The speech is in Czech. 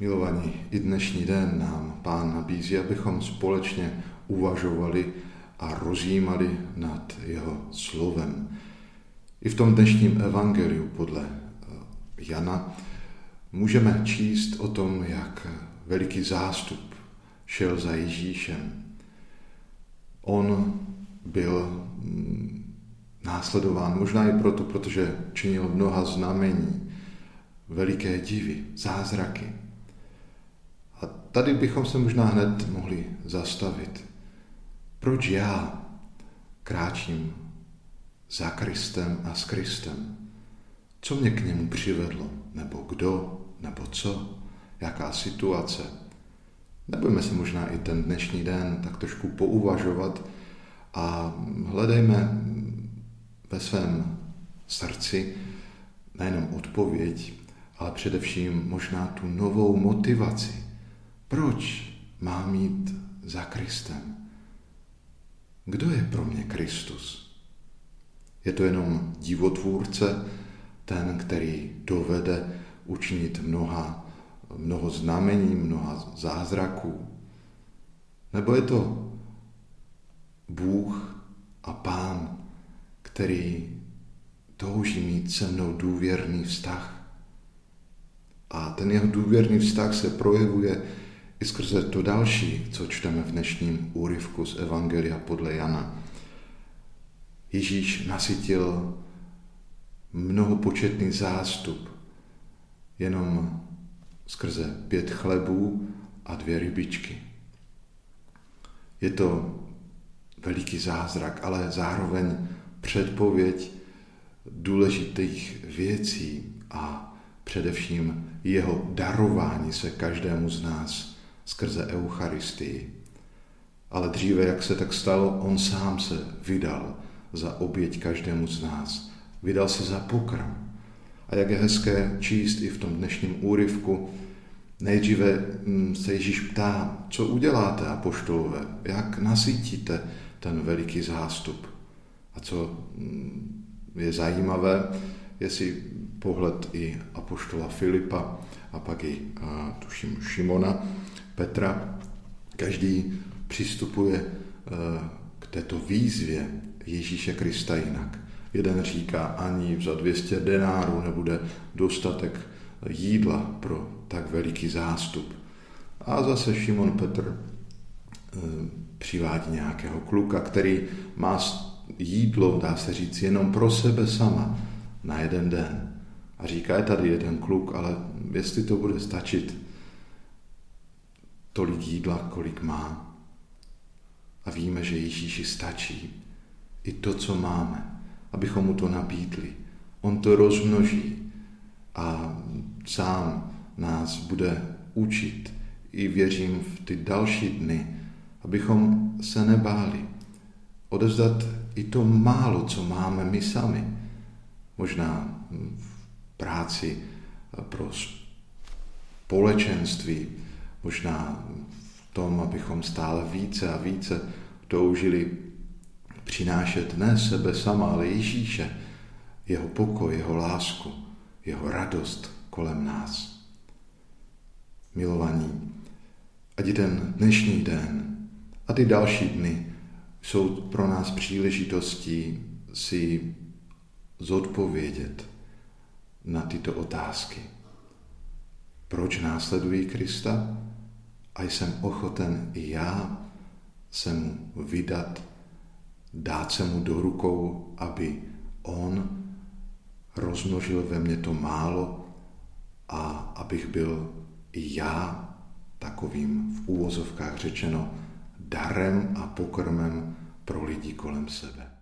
Milovaní, i dnešní den nám Pán nabízí, abychom společně uvažovali a rozjímali nad jeho slovem. I v tom dnešním evangeliu podle eh, Jana můžeme číst o tom, jak veliký zástup šel za Ježíšem. On byl mm, následován možná i proto, protože činil mnoha znamení, veliké divy, zázraky. Tady bychom se možná hned mohli zastavit. Proč já kráčím za Kristem a s Kristem? Co mě k němu přivedlo? Nebo kdo? Nebo co? Jaká situace? Nebudeme se možná i ten dnešní den tak trošku pouvažovat a hledejme ve svém srdci nejenom odpověď, ale především možná tu novou motivaci. Proč mám jít za Kristem? Kdo je pro mě Kristus? Je to jenom divotvůrce, ten, který dovede učinit mnoha, mnoho znamení, mnoha zázraků? Nebo je to Bůh a Pán, který touží mít se mnou důvěrný vztah? A ten jeho důvěrný vztah se projevuje i skrze to další, co čteme v dnešním úryvku z Evangelia podle Jana. Ježíš nasytil mnohopočetný zástup jenom skrze pět chlebů a dvě rybičky. Je to veliký zázrak, ale zároveň předpověď důležitých věcí a především jeho darování se každému z nás skrze Eucharistii. Ale dříve, jak se tak stalo, on sám se vydal za oběť každému z nás. Vydal se za pokrm. A jak je hezké číst i v tom dnešním úryvku, nejdříve mm, se Ježíš ptá, co uděláte, apoštolové, jak nasytíte ten veliký zástup. A co mm, je zajímavé, je si pohled i apoštola Filipa a pak i, a, tuším, Šimona, Petra. Každý přistupuje e, k této výzvě Ježíše Krista jinak. Jeden říká, ani za 200 denárů nebude dostatek jídla pro tak veliký zástup. A zase Šimon Petr e, přivádí nějakého kluka, který má jídlo, dá se říct, jenom pro sebe sama na jeden den. A říká, je tady jeden kluk, ale jestli to bude stačit, tolik jídla, kolik má. A víme, že Ježíši stačí i to, co máme, abychom mu to nabídli. On to rozmnoží a sám nás bude učit. I věřím v ty další dny, abychom se nebáli odevzdat i to málo, co máme my sami. Možná v práci pro společenství, možná v tom, abychom stále více a více toužili přinášet ne sebe sama, ale Ježíše, jeho pokoj, jeho lásku, jeho radost kolem nás. Milovaní, ať ten dnešní den a ty další dny jsou pro nás příležitostí si zodpovědět na tyto otázky. Proč následují Krista? A jsem ochoten i já se mu vydat, dát se mu do rukou, aby on rozmnožil ve mně to málo a abych byl i já takovým v úvozovkách řečeno darem a pokrmem pro lidi kolem sebe.